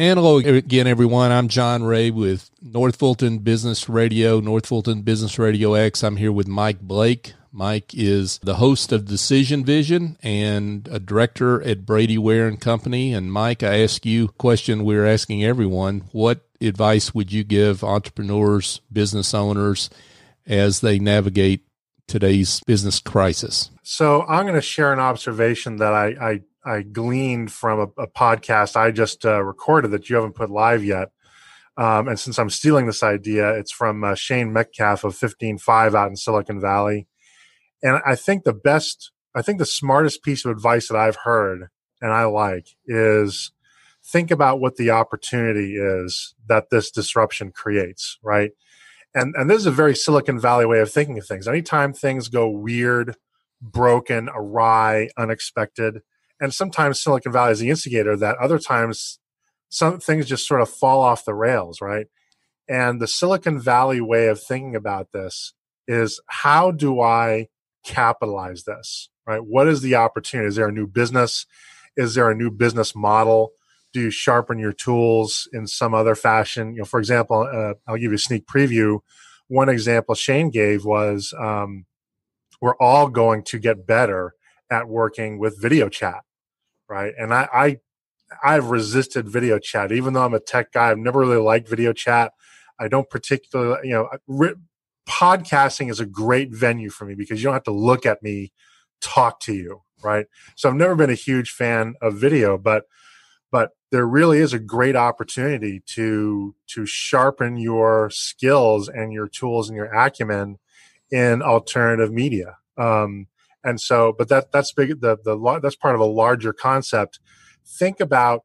And hello again, everyone. I'm John Ray with North Fulton Business Radio, North Fulton Business Radio X. I'm here with Mike Blake. Mike is the host of Decision Vision and a director at Brady Ware and Company. And Mike, I ask you a question we're asking everyone. What advice would you give entrepreneurs, business owners as they navigate today's business crisis? So I'm going to share an observation that I, I I gleaned from a, a podcast I just uh, recorded that you haven't put live yet. Um, and since I'm stealing this idea, it's from uh, Shane Metcalf of 15Five out in Silicon Valley. And I think the best, I think the smartest piece of advice that I've heard and I like is think about what the opportunity is that this disruption creates, right? And, and this is a very Silicon Valley way of thinking of things. Anytime things go weird, broken, awry, unexpected, and sometimes Silicon Valley is the instigator that other times some things just sort of fall off the rails, right? And the Silicon Valley way of thinking about this is how do I capitalize this, right? What is the opportunity? Is there a new business? Is there a new business model? Do you sharpen your tools in some other fashion? You know, for example, uh, I'll give you a sneak preview. One example Shane gave was um, we're all going to get better at working with video chat right? And I, I I've resisted video chat, even though I'm a tech guy. I've never really liked video chat. I don't particularly, you know, re- podcasting is a great venue for me because you don't have to look at me talk to you, right? So I've never been a huge fan of video, but but there really is a great opportunity to to sharpen your skills and your tools and your acumen in alternative media. Um, and so, but that that's big. The the that's part of a larger concept. Think about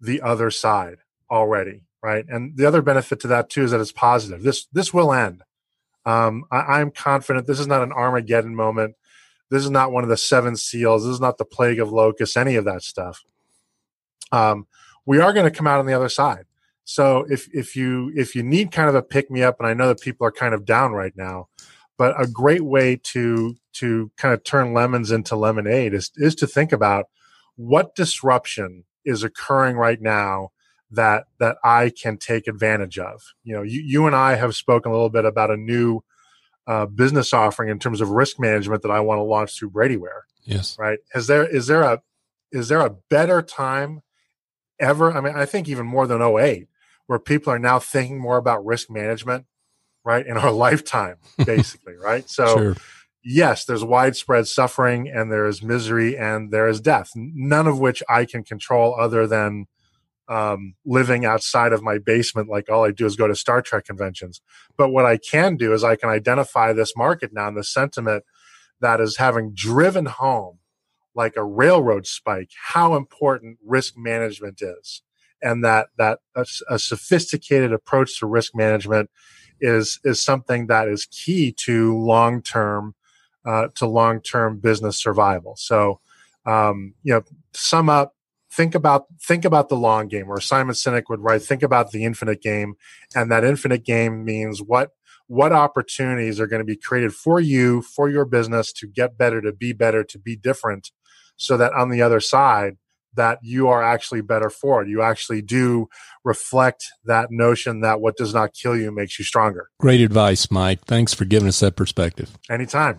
the other side already, right? And the other benefit to that too is that it's positive. This this will end. Um, I, I'm confident. This is not an Armageddon moment. This is not one of the seven seals. This is not the plague of locusts. Any of that stuff. Um, we are going to come out on the other side. So if if you if you need kind of a pick me up, and I know that people are kind of down right now, but a great way to to kind of turn lemons into lemonade is is to think about what disruption is occurring right now that that I can take advantage of. You know, you, you and I have spoken a little bit about a new uh, business offering in terms of risk management that I want to launch through Brady Ware. Yes. Right. Is there is there a is there a better time ever? I mean, I think even more than 08, where people are now thinking more about risk management right in our lifetime basically right so sure. yes there's widespread suffering and there is misery and there is death none of which i can control other than um, living outside of my basement like all i do is go to star trek conventions but what i can do is i can identify this market now and the sentiment that is having driven home like a railroad spike how important risk management is and that that a, a sophisticated approach to risk management is is something that is key to long term uh, to long term business survival. So, um, you know, sum up, think about think about the long game. Where Simon Sinek would write, think about the infinite game, and that infinite game means what what opportunities are going to be created for you for your business to get better, to be better, to be different, so that on the other side that you are actually better for it. You actually do reflect that notion that what does not kill you makes you stronger. Great advice, Mike. Thanks for giving us that perspective. Anytime.